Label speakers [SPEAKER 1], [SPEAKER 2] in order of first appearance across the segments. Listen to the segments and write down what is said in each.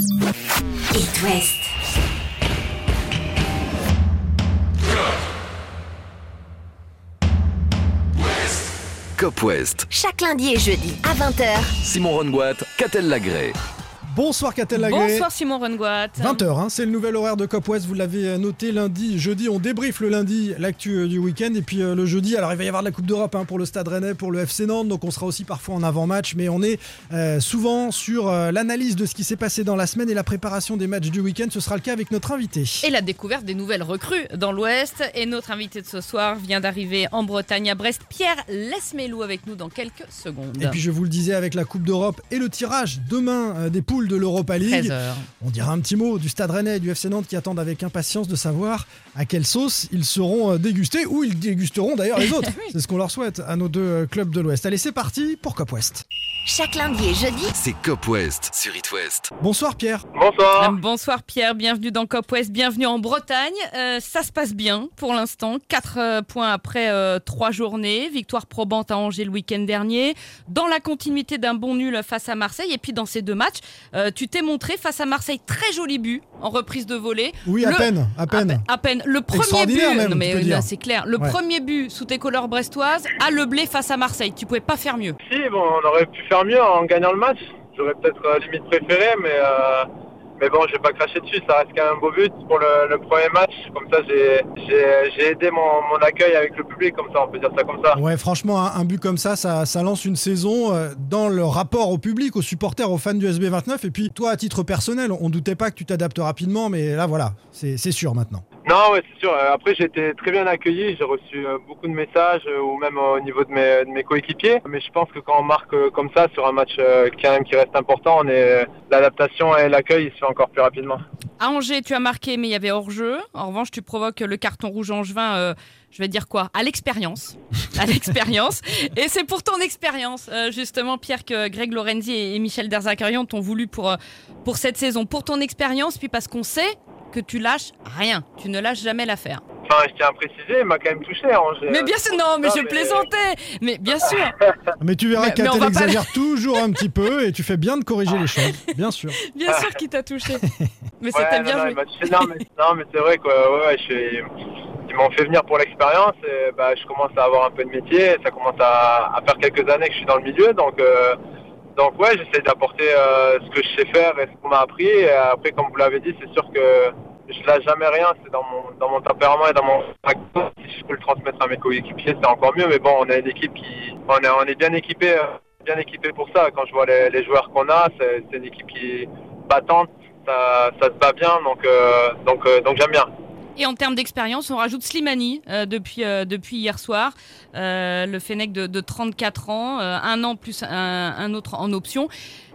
[SPEAKER 1] It West.
[SPEAKER 2] Cop West.
[SPEAKER 1] Chaque lundi et jeudi à 20h.
[SPEAKER 2] Simon Rongoat, Catel Lagré.
[SPEAKER 3] Bonsoir Catel Lagré.
[SPEAKER 4] Bonsoir Simon Rengoat.
[SPEAKER 3] 20h, hein, c'est le nouvel horaire de Cop West, vous l'avez noté lundi, jeudi, on débriefe le lundi l'actu euh, du week-end et puis euh, le jeudi, alors il va y avoir de la Coupe d'Europe hein, pour le Stade Rennais, pour le FC Nantes, donc on sera aussi parfois en avant-match, mais on est euh, souvent sur euh, l'analyse de ce qui s'est passé dans la semaine et la préparation des matchs du week-end, ce sera le cas avec notre invité.
[SPEAKER 4] Et la découverte des nouvelles recrues dans l'Ouest. Et notre invité de ce soir vient d'arriver en Bretagne à Brest. Pierre Lesmelou avec nous dans quelques secondes.
[SPEAKER 3] Et puis je vous le disais avec la Coupe d'Europe et le tirage demain euh, des poules de l'Europa League.
[SPEAKER 4] 13 heures.
[SPEAKER 3] On dira un petit mot du Stade Rennais et du FC Nantes qui attendent avec impatience de savoir à quelle sauce ils seront euh, dégustés ou ils dégusteront d'ailleurs les autres. C'est ce qu'on leur souhaite à nos deux euh, clubs de l'Ouest. Allez, c'est parti pour Cop West.
[SPEAKER 1] Chaque lundi et jeudi,
[SPEAKER 2] C'est Cop West sur It West.
[SPEAKER 3] Bonsoir Pierre.
[SPEAKER 5] Bonsoir.
[SPEAKER 4] Euh, Bonsoir Pierre, bienvenue dans Cop West, bienvenue en Bretagne. Euh, ça se passe bien pour l'instant, 4 points après 3 journées, victoire probante à Angers le week-end dernier, dans la continuité d'un bon nul face à Marseille et puis dans ces deux matchs, euh, tu t'es montré face à Marseille très joli but en reprise de volée.
[SPEAKER 3] Oui, à
[SPEAKER 4] Le-
[SPEAKER 3] peine, à peine.
[SPEAKER 4] À peine. Le premier but,
[SPEAKER 3] même,
[SPEAKER 4] non, mais euh, c'est clair. Le
[SPEAKER 3] Ouais.
[SPEAKER 4] premier but sous tes couleurs brestoises à Le Blé face à Marseille. Tu pouvais pas faire mieux.
[SPEAKER 5] Si, bon, on aurait pu faire mieux en gagnant le match. J'aurais peut-être euh, limite préféré, mais, euh, mais bon, je vais pas cracher dessus. Ça reste quand même un beau but pour le, premier match. Comme ça, j'ai- j'ai j'ai aidé mon, mon accueil avec le public, comme ça, on peut dire ça comme ça.
[SPEAKER 3] Ouais, franchement, un, un but comme ça, ça, ça lance une saison euh, dans le rapport au public, aux supporters, aux fans du SB29. Et puis, toi, à titre personnel, on doutait pas que tu t'adaptes rapidement, mais là, voilà, c'est c'est sûr maintenant.
[SPEAKER 5] Non, ouais, c'est sûr. Euh, Après, j'ai été très bien accueilli. J'ai reçu euh, beaucoup de messages, euh, ou même au niveau de mes, coéquipiers. Mais je pense que quand on marque comme ça sur un match qui reste important, on est l'adaptation et l'accueil il se fait encore plus rapidement.
[SPEAKER 4] À Angers, tu as marqué, mais il y avait hors-jeu. En revanche, tu provoques le carton rouge angevin, euh, je vais dire quoi? À l'expérience. À l'expérience. Et c'est pour ton expérience, justement, Pierre, que Greg Lorenzi et Michel Derzakarian t'ont voulu pour, pour cette saison. Pour ton expérience, puis parce qu'on sait que tu lâches rien. Tu ne lâches jamais l'affaire.
[SPEAKER 5] Enfin, je tiens à préciser, il m'a quand même touché. Angers.
[SPEAKER 4] Mais bien sûr, non, mais
[SPEAKER 5] non,
[SPEAKER 4] je
[SPEAKER 5] mais-
[SPEAKER 4] plaisantais. Mais bien sûr.
[SPEAKER 3] Mais tu verras
[SPEAKER 4] pas-
[SPEAKER 3] exagère toujours un petit peu et tu fais bien de corriger les choses, bien sûr.
[SPEAKER 4] Bien sûr qu'il t'a touché. Mais
[SPEAKER 5] Ouais,
[SPEAKER 4] c'était bien
[SPEAKER 5] non,
[SPEAKER 4] joué.
[SPEAKER 5] Non, mais, non, mais c'est vrai quoi. Ouais, ouais, je suis- Ils m'ont fait venir pour l'expérience et bah, je commence à avoir un peu de métier. Ça commence à, à faire quelques années que je suis dans le milieu. Donc, euh, donc ouais, j'essaie d'apporter euh, ce que je sais faire et ce qu'on m'a appris. Et après, comme vous l'avez dit, c'est sûr que je lâche jamais rien. C'est dans mon, dans mon tempérament et dans mon. Si je peux le transmettre à mes coéquipiers, c'est encore mieux. Mais bon, on a une équipe qui... On est, on est bien équipé. euh, bien équipé pour ça. Quand je vois les, joueurs qu'on a, c'est c'est une équipe qui est battante, ça, ça se bat bien, donc, euh, donc, euh, donc j'aime bien.
[SPEAKER 4] Et en termes d'expérience, on rajoute Slimani euh, depuis, euh, depuis hier soir, euh, le Fennec de, de 34 ans, euh, un an plus un, un autre en option.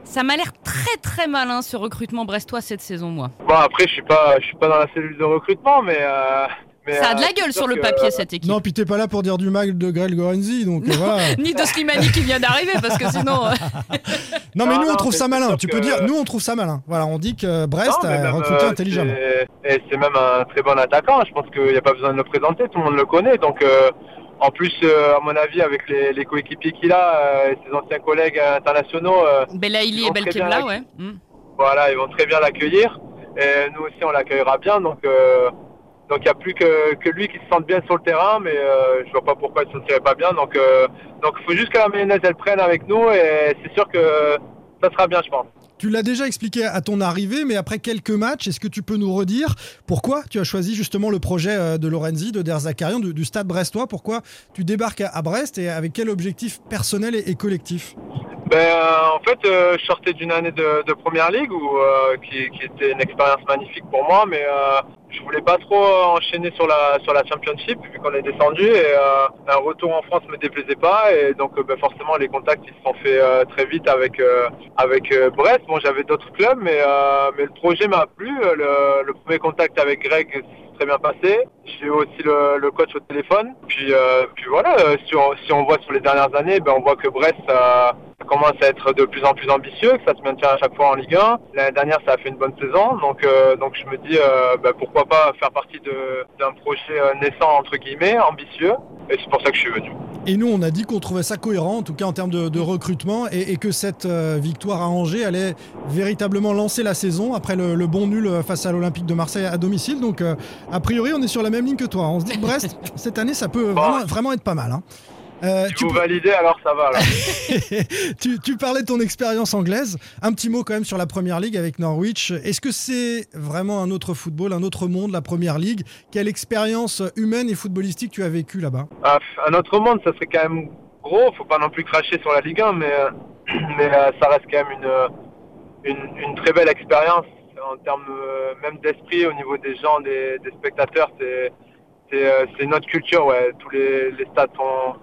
[SPEAKER 4] Ça m'a l'air très très malin ce recrutement brestois cette saison, moi.
[SPEAKER 5] Bon après, je suis pas, je suis pas dans la cellule de recrutement, mais, euh, mais
[SPEAKER 4] Ça a de
[SPEAKER 5] euh,
[SPEAKER 4] la gueule sur le
[SPEAKER 5] que-
[SPEAKER 4] papier cette équipe.
[SPEAKER 3] Non, puis t'es pas là pour dire du mal de Greg Lorenzi, donc euh, voilà.
[SPEAKER 4] Ni de Slimani qui vient d'arriver, parce que sinon. euh,
[SPEAKER 3] Non, mais
[SPEAKER 5] Non,
[SPEAKER 3] nous, on trouve ça malin. Tu
[SPEAKER 5] que-
[SPEAKER 3] peux dire, nous, on trouve ça malin. Voilà, on dit que Brest
[SPEAKER 5] Non,
[SPEAKER 3] a
[SPEAKER 5] même,
[SPEAKER 3] recruté
[SPEAKER 5] euh,
[SPEAKER 3] intelligemment.
[SPEAKER 5] c'est- Et c'est même un très bon attaquant. Je pense qu'il n'y a pas besoin de le présenter, tout le monde le connaît. Donc, euh, en plus, euh, à mon avis, avec les, les coéquipiers qu'il a euh, et ses anciens collègues internationaux, euh,
[SPEAKER 4] Belaïli et Belkebla, ouais. Mm.
[SPEAKER 5] Voilà, ils vont très bien l'accueillir. Et nous aussi, on l'accueillera bien. Donc, euh, donc il n'y a plus que, lui qui se sente bien sur le terrain, mais euh, je vois pas pourquoi il se sentirait pas bien. Donc, euh, donc il faut juste que la mayonnaise elle prenne avec nous, et c'est sûr que ça sera bien, je pense.
[SPEAKER 3] Tu l'as déjà expliqué à ton arrivée, mais après quelques matchs, est-ce que tu peux nous redire pourquoi tu as choisi justement le projet euh, de Lorenzi, de Der Zakarian, du, du stade brestois? Pourquoi tu débarques à, Brest et avec quel objectif personnel et collectif?
[SPEAKER 5] Ben, euh, en fait, euh, je sortais d'une année de, première ligue euh, qui, était une expérience magnifique pour moi, mais euh, je voulais pas trop enchaîner sur la sur la championship vu qu'on est descendu et un retour en France me déplaisait pas et donc ben, forcément les contacts se sont faits très vite avec avec Brest. Bon, j'avais d'autres clubs, mais mais le projet m'a plu. Le, premier contact avec Greg s'est très bien passé. J'ai eu aussi le, le coach au téléphone. Puis puis voilà, si on, si on voit sur les dernières années, ben on voit que Brest ça commence à être de plus en plus ambitieux, que ça se maintient à chaque fois en Ligue 1. L'année dernière, ça a fait une bonne saison, donc euh, donc je me dis euh, ben, pourquoi pas faire partie de- d'un projet euh, naissant entre guillemets, ambitieux. Et c'est pour ça que je suis venu.
[SPEAKER 3] Et nous, on a dit qu'on trouvait ça cohérent, en tout cas en termes de, de recrutement, et, et que cette euh, victoire à Angers allait véritablement lancer la saison après le, le bon nul face à l'Olympique de Marseille à domicile. Donc, a priori, on est sur la même ligne que toi. On se dit que Brest, cette année, ça peut vraiment, vraiment être pas mal. hein. Euh,
[SPEAKER 5] Si
[SPEAKER 3] tu,
[SPEAKER 5] vous validez, alors ça va.
[SPEAKER 3] Tu, tu parlais de ton expérience anglaise. Un petit mot quand même sur la Première Ligue avec Norwich. Est-ce que c'est vraiment un autre football, un autre monde, la Première Ligue? Quelle expérience humaine et footballistique tu as vécu là-bas?
[SPEAKER 5] Ah, un autre monde, ça serait quand même gros. Faut pas non plus cracher sur la Ligue 1, mais, euh, mais euh, ça reste quand même une, une, une très belle expérience en termes même d'esprit au niveau des gens, des, des spectateurs. C'est c'est autre culture. Ouais. Tous les, les stades sont,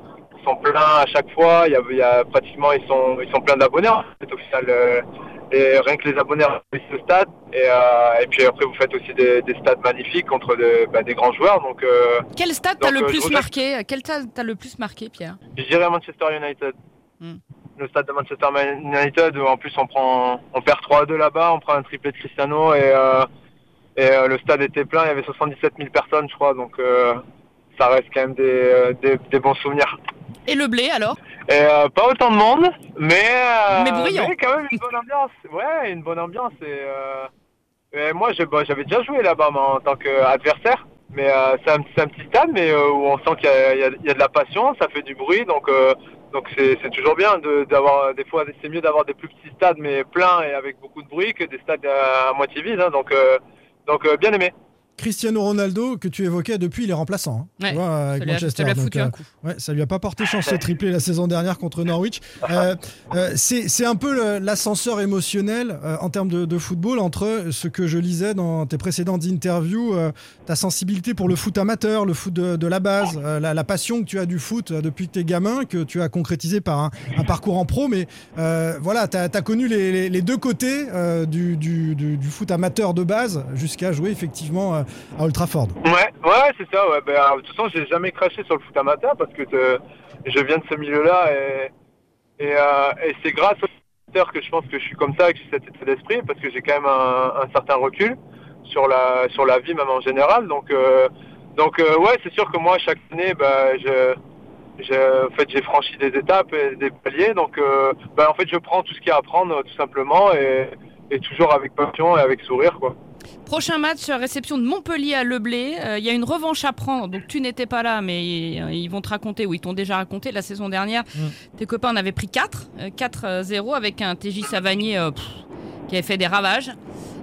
[SPEAKER 5] sont pleins à chaque fois. Il y a, il y a pratiquement ils sont ils sont pleins d'abonnés. C'est officiel. euh, et rien que les abonnés remplissent le stade. Et, euh, et puis après, vous faites aussi des, des stades magnifiques contre de- bah, des grands joueurs. Donc, euh,
[SPEAKER 4] Quel stade t'as le plus marqué Quel stade t'as le plus marqué, Pierre?
[SPEAKER 5] Je dirais Manchester United.
[SPEAKER 4] Hmm.
[SPEAKER 5] Le stade de Manchester United, où en plus on prend, on perd 3-2 là-bas, on prend un triplé de Cristiano et, et le stade était plein, il y avait 77 000 personnes, je crois, donc ça reste quand même des, des, des bons souvenirs.
[SPEAKER 4] Et le blé alors
[SPEAKER 5] euh, pas autant de monde, mais, euh,
[SPEAKER 4] Mais bruyant.
[SPEAKER 5] quand même une bonne ambiance. Ouais, une bonne ambiance. Et, euh, et moi, bah, j'avais déjà joué là-bas en tant qu'adversaire. Mais euh, c'est un, petit stade, mais euh, où on sent qu'il y, y y a de la passion, ça fait du bruit, donc euh, donc c'est toujours bien de- d'avoir des fois c'est mieux d'avoir des plus petits stades mais pleins et avec beaucoup de bruit que des stades à moitié vides. hein, donc donc bien aimé.
[SPEAKER 3] Cristiano Ronaldo, que tu évoquais depuis, il est remplaçant. hein,
[SPEAKER 4] Ouais,
[SPEAKER 3] tu vois, avec
[SPEAKER 4] Ça lui a,
[SPEAKER 3] Manchester.
[SPEAKER 4] ça lui a
[SPEAKER 3] Donc,
[SPEAKER 4] foutu
[SPEAKER 3] euh,
[SPEAKER 4] un coup.
[SPEAKER 3] Ouais, ça lui a pas porté chance ce triplé la saison dernière contre Norwich. Euh, euh, c'est c'est un peu l'ascenseur émotionnel euh, en termes de, de football entre ce que je lisais dans tes précédentes interviews, euh, ta sensibilité pour le foot amateur, le foot de, de la base, euh, la, la passion que tu as du foot depuis que tu es gamin, que tu as concrétisé par un, un parcours en pro. Mais euh, voilà, tu as, connu les, les- les deux côtés euh, du, du- du- du foot amateur de base jusqu'à jouer effectivement euh, à Old.
[SPEAKER 5] Ouais, ouais, c'est ça. Ouais. Ben, euh, de toute façon, j'ai jamais craché sur le foot amateur parce que je viens de ce milieu-là et, et, euh, et c'est grâce au amateur que je pense que je suis comme ça, que j'ai cet état d'esprit parce que j'ai quand même un, certain recul sur la sur la vie même en général. Donc euh, donc euh, ouais, c'est sûr que moi chaque année, bah, je en fait, j'ai franchi des étapes et des paliers, donc bah, en fait, je prends tout ce qu'il y a à prendre, tout simplement, et, et toujours avec passion et avec sourire, quoi.
[SPEAKER 4] Prochain match, euh, réception de Montpellier à Leblé. Euh, Il y a une revanche à prendre. Donc tu n'étais pas là, mais euh, ils vont te raconter, ou ils t'ont déjà raconté la saison dernière.
[SPEAKER 3] Mm.
[SPEAKER 4] Tes copains en avaient pris 4, euh, 4-0 avec un TJ Savanier euh, pff, qui avait fait des ravages.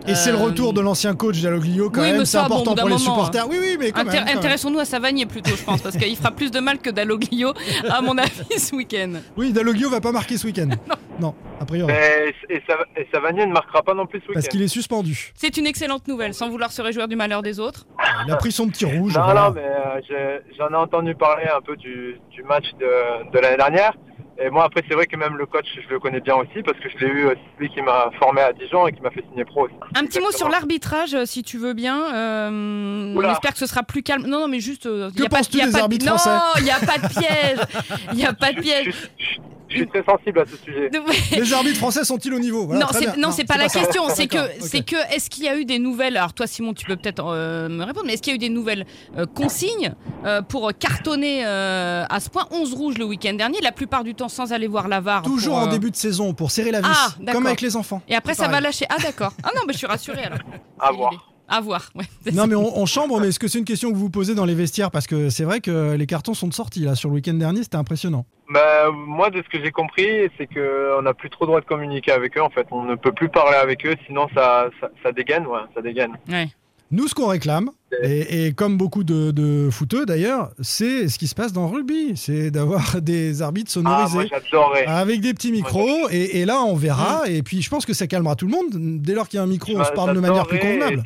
[SPEAKER 3] Et c'est le retour de l'ancien coach Dalloglio quand
[SPEAKER 4] oui,
[SPEAKER 3] même, c'est
[SPEAKER 4] bon,
[SPEAKER 3] important pour les supporters. Oui, oui, mais même.
[SPEAKER 4] Intéressons-nous à Savanier plutôt, je pense, parce qu'il fera plus de mal que Dalloglio, à mon avis, ce week-end.
[SPEAKER 3] Oui, Dalloglio va pas marquer ce week-end. non. a priori.
[SPEAKER 5] Et, et, Sav- et Savanier ne marquera pas non plus ce
[SPEAKER 3] Parce
[SPEAKER 5] week-end.
[SPEAKER 3] qu'il est suspendu.
[SPEAKER 4] C'est une excellente nouvelle, sans vouloir se réjouir du malheur des autres.
[SPEAKER 3] Il a pris son petit rouge.
[SPEAKER 5] Non,
[SPEAKER 3] voilà.
[SPEAKER 5] non, mais euh, j'en ai entendu parler un peu du, du match de, de l'année dernière. Et moi, après, c'est vrai que même le coach, je le connais bien aussi parce que je l'ai eu, c'est lui qui m'a formé à Dijon et qui m'a fait signer pro aussi.
[SPEAKER 4] Un petit mot sur l'arbitrage, euh, si tu veux bien. Euh, on espère que ce sera plus calme. Non, non, mais juste. euh,
[SPEAKER 3] Que
[SPEAKER 4] y a pas,
[SPEAKER 3] penses-tu des
[SPEAKER 4] pas de-
[SPEAKER 3] arbitres
[SPEAKER 4] Non,
[SPEAKER 3] français
[SPEAKER 4] il n'y a pas de piège. Il n'y a pas de
[SPEAKER 5] Je,
[SPEAKER 4] piège.
[SPEAKER 5] je- je- je suis très sensible à ce sujet.
[SPEAKER 3] Les arbitres français sont-ils au niveau? Voilà,
[SPEAKER 4] non, c'est
[SPEAKER 3] bien.
[SPEAKER 4] non, c'est pas la question. C'est que, c'est que, est-ce qu'il y a eu des nouvelles? Alors toi, Simon, tu peux peut-être euh, me répondre. Mais est-ce qu'il y a eu des nouvelles euh, consignes euh, pour cartonner euh, à ce point 11 rouges le week-end dernier, la plupart du temps sans aller voir la VAR
[SPEAKER 3] Toujours
[SPEAKER 4] pour,
[SPEAKER 3] en début de saison pour serrer la vis,
[SPEAKER 4] Ah, d'accord.
[SPEAKER 3] comme avec les enfants.
[SPEAKER 4] Et après, ça va lâcher. Ah d'accord. Ah non, mais je suis rassurée alors.
[SPEAKER 5] À voir.
[SPEAKER 4] À voir. Ouais.
[SPEAKER 3] Non mais on, on chambre, mais est-ce que c'est une question que vous vous posez dans les vestiaires? Parce que c'est vrai que les cartons sont de sortie là sur le week-end dernier, c'était impressionnant.
[SPEAKER 5] Bah, moi, de ce que j'ai compris, c'est qu'on n'a plus trop le droit de communiquer avec eux. En fait, on ne peut plus parler avec eux, sinon ça, ça, ça dégaine. Ouais, ça dégaine.
[SPEAKER 4] Ouais.
[SPEAKER 3] Nous, ce qu'on réclame, et, et comme beaucoup de, de footeux d'ailleurs, c'est ce qui se passe dans le rugby, c'est d'avoir des arbitres
[SPEAKER 5] Ah, moi,
[SPEAKER 3] sonorisés. avec des petits micros, et, et là on verra, et puis je pense que ça calmera tout le monde. Dès lors qu'il y a un micro, on se parle de manière plus convenable.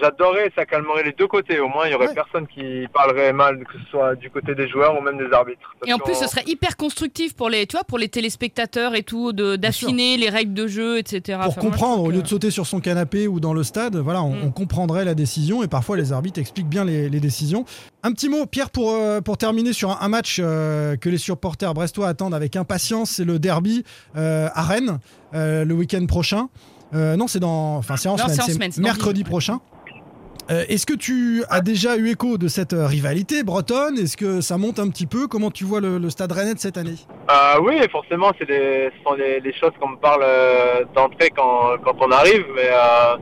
[SPEAKER 5] J'adorerais, ça calmerait les deux côtés. Au moins, il y aurait
[SPEAKER 3] Ouais.
[SPEAKER 5] personne qui parlerait mal, que ce soit du côté des joueurs ou même des arbitres. Parce
[SPEAKER 4] Et en plus, ce serait hyper constructif pour les, tu vois, pour les téléspectateurs et tout, de d'affiner les règles de jeu, etc.
[SPEAKER 3] Pour
[SPEAKER 4] Enfin, moi, je
[SPEAKER 3] comprendre, au lieu de sauter sur son canapé ou dans le stade, voilà, on,
[SPEAKER 4] Mm.
[SPEAKER 3] on comprendrait la décision et parfois les arbitres expliquent bien les, les décisions. Un petit mot, Pierre, pour, euh, pour terminer sur un, un match euh, que les supporters brestois attendent avec impatience, c'est le derby euh, à Rennes euh, le week-end prochain. Euh, non, c'est dans, enfin c'est en
[SPEAKER 4] en semaine,
[SPEAKER 3] mercredi prochain. Euh, Est-ce que tu as déjà eu écho de cette euh, rivalité bretonne? Est-ce que ça monte un petit peu? Comment tu vois le, le Stade Rennais de cette année?
[SPEAKER 5] Euh, oui, forcément, des, ce sont des, des choses qu'on me parle euh, d'entrée quand, quand on arrive, mais, euh,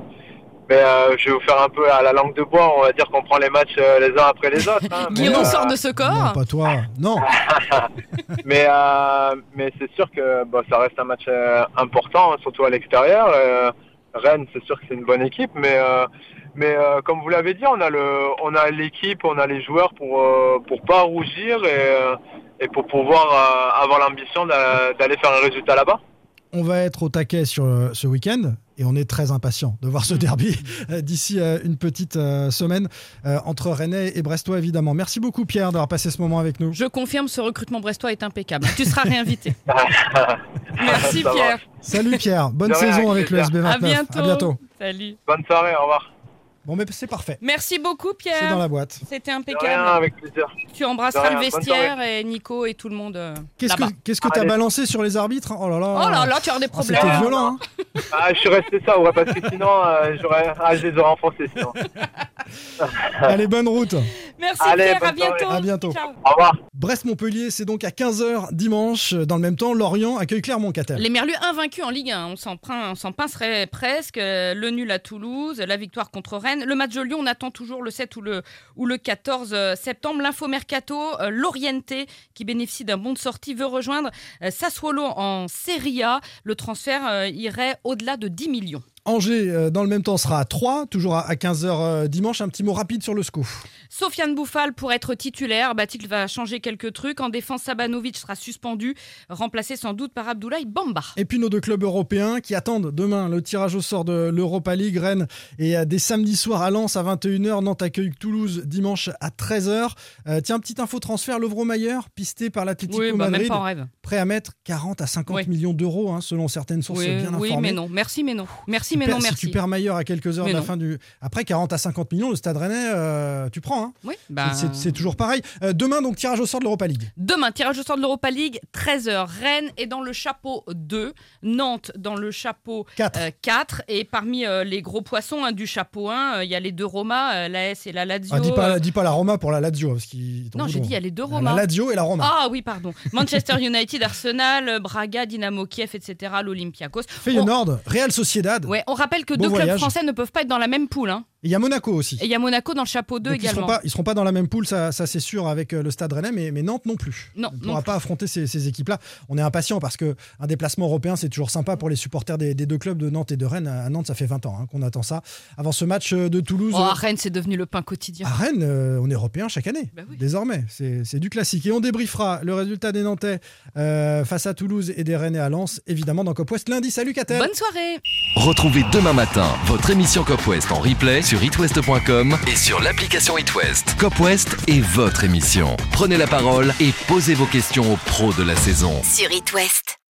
[SPEAKER 5] mais euh, je vais vous faire un peu à la langue de bois. On va dire qu'on prend les matchs les uns après les autres. hein, mais,
[SPEAKER 4] Guillaume
[SPEAKER 5] euh,
[SPEAKER 4] sort de ce
[SPEAKER 3] Non,
[SPEAKER 4] corps.
[SPEAKER 3] pas toi. Non.
[SPEAKER 5] mais, euh, mais c'est sûr que bon, ça reste un match important, hein, surtout à l'extérieur. Rennes, c'est sûr que c'est une bonne équipe, mais, euh, mais euh, comme vous l'avez dit, on a le, on a l'équipe, on a les joueurs pour euh, pour pas rougir et, euh, et pour pouvoir euh, avoir l'ambition d'a- d'aller faire un résultat là-bas.
[SPEAKER 3] On va être au taquet sur euh, ce week-end et on est très impatient de voir ce derby euh, d'ici euh, une petite euh, semaine euh, entre Rennais et Brestois évidemment. Merci beaucoup Pierre d'avoir passé ce moment avec nous.
[SPEAKER 4] Je confirme, ce recrutement brestois est impeccable. Tu seras réinvité. Merci
[SPEAKER 5] Ça
[SPEAKER 4] Pierre.
[SPEAKER 3] Salut Pierre, bonne
[SPEAKER 5] De
[SPEAKER 3] saison
[SPEAKER 5] avec
[SPEAKER 3] avec le
[SPEAKER 5] plaisir.
[SPEAKER 3] SB29.
[SPEAKER 4] À bientôt.
[SPEAKER 3] À bientôt.
[SPEAKER 4] Salut.
[SPEAKER 5] Bonne soirée, au revoir.
[SPEAKER 3] Bon mais c'est parfait.
[SPEAKER 4] Merci beaucoup
[SPEAKER 3] C'est dans
[SPEAKER 4] Pierre.
[SPEAKER 3] la boîte.
[SPEAKER 4] C'était
[SPEAKER 5] rien,
[SPEAKER 4] impeccable.
[SPEAKER 5] avec plaisir.
[SPEAKER 4] Tu embrasseras le vestiaire et Nico et tout le monde euh,
[SPEAKER 3] Qu'est-ce que qu'est-ce que t'as balancé sur les arbitres? Oh là là.
[SPEAKER 4] Oh là là, tu as des
[SPEAKER 3] Ah,
[SPEAKER 4] problèmes.
[SPEAKER 3] C'était violent. hein.
[SPEAKER 5] Ah, je suis resté ça, ouais, parce que sinon, euh, j'aurais, ah, je les aurais enfoncés sinon.
[SPEAKER 3] Allez, bonne route.
[SPEAKER 4] Merci
[SPEAKER 5] Allez,
[SPEAKER 4] Pierre, à bientôt.
[SPEAKER 3] À bientôt.
[SPEAKER 4] Ciao.
[SPEAKER 5] Au revoir.
[SPEAKER 3] Brest-Montpellier, c'est donc à 15h dimanche. Dans le même temps, Lorient accueille Clermont-Catel.
[SPEAKER 4] Les Merlus invaincus en Ligue 1, on s'en, prin- on s'en pincerait presque. Euh, Le nul à Toulouse, la victoire contre Rennes. Le match de Lyon, on attend toujours le 7 ou le, ou le 14 septembre. L'info mercato, euh, Loriente, qui bénéficie d'un bon de sortie, veut rejoindre euh, Sassuolo en Serie A. Le transfert euh, irait au-delà de 10 millions.
[SPEAKER 3] Angers, euh, dans le même temps, sera à 3, toujours à 15h dimanche. Un petit mot rapide sur le SCO.
[SPEAKER 4] Sofiane Bouffal pour être titulaire. Batik va changer quelques trucs. En défense, Sabanovic sera suspendu, remplacé sans doute par Abdoulaye Bamba.
[SPEAKER 3] Et puis nos deux clubs européens qui attendent demain le tirage au sort de l'Europa League. Rennes et euh, des samedis soirs à Lens à 21h. Nantes accueille Toulouse dimanche à 13h. Euh, tiens, petite info transfert. Lovro Mayer, pisté par l'Atlético
[SPEAKER 4] Oui, bah, même
[SPEAKER 3] Madrid,
[SPEAKER 4] pas en rêve.
[SPEAKER 3] prêt à mettre 40 à 50
[SPEAKER 4] Oui.
[SPEAKER 3] millions d'euros, hein, selon certaines sources
[SPEAKER 4] Oui,
[SPEAKER 3] bien
[SPEAKER 4] oui,
[SPEAKER 3] informées.
[SPEAKER 4] mais non. Merci, mais non. Merci,
[SPEAKER 3] Tu
[SPEAKER 4] mais non,
[SPEAKER 3] Si
[SPEAKER 4] merci.
[SPEAKER 3] tu perds Mayer à quelques heures de la fin du. Après 40 à 50 millions, le stade rennais, euh, tu prends. Hein.
[SPEAKER 4] Oui, bah,
[SPEAKER 3] C'est- C'est toujours pareil. Euh, demain, donc, tirage au sort de l'Europa League.
[SPEAKER 4] Demain, tirage au sort de l'Europa League, 13h. Rennes est dans le chapeau 2, Nantes dans le chapeau
[SPEAKER 3] 4.
[SPEAKER 4] euh, 4. Et parmi euh, les gros poissons hein, du chapeau 1, euh, il y a les deux Roma, euh, la S et la Lazio.
[SPEAKER 3] Ah, dis, pas,
[SPEAKER 4] euh,
[SPEAKER 3] dis pas la Roma pour la Lazio. Parce
[SPEAKER 4] Non, j'ai dit il y a les deux
[SPEAKER 3] La
[SPEAKER 4] Roma.
[SPEAKER 3] Lazio et la Roma.
[SPEAKER 4] Ah oui, pardon. Manchester United, Arsenal, euh, Braga, Dynamo Kiev, etc. L'Olympiakos.
[SPEAKER 3] Feyenoord, Real Sociedad.
[SPEAKER 4] Ouais, on rappelle que
[SPEAKER 3] Bon
[SPEAKER 4] deux clubs français ne peuvent pas être dans la même poule. hein.
[SPEAKER 3] Il y a Monaco aussi.
[SPEAKER 4] Et il y a Monaco dans le chapeau 2
[SPEAKER 3] Donc, ils seront
[SPEAKER 4] également.
[SPEAKER 3] pas, ils seront pas dans la même poule, ça, ça c'est sûr, avec euh, le Stade Rennais, mais, mais Nantes non plus.
[SPEAKER 4] Non,
[SPEAKER 3] on ne pourra
[SPEAKER 4] plus.
[SPEAKER 3] pas affronter ces, ces équipes-là. On est impatient parce que un déplacement européen, c'est toujours sympa pour les supporters des, des deux clubs de Nantes et de Rennes. À Nantes, ça fait 20 ans hein, qu'on attend ça. Avant ce match euh, de Toulouse.
[SPEAKER 4] Oh,
[SPEAKER 3] euh,
[SPEAKER 4] à Rennes, c'est devenu le pain quotidien.
[SPEAKER 3] à Rennes, euh, on est européen chaque année,
[SPEAKER 4] Bah oui.
[SPEAKER 3] désormais. C'est c'est du classique. Et on débriefera le résultat des Nantais euh, face à Toulouse et des Rennais à Lens, évidemment, dans Cop West lundi. Salut Catel
[SPEAKER 4] Bonne soirée
[SPEAKER 2] Retrouvez demain matin votre émission Cop West en replay sur itwest.com et sur l'application itwest. Cop West est votre émission. Prenez la parole et posez vos questions aux pros de la saison.
[SPEAKER 1] Sur It West.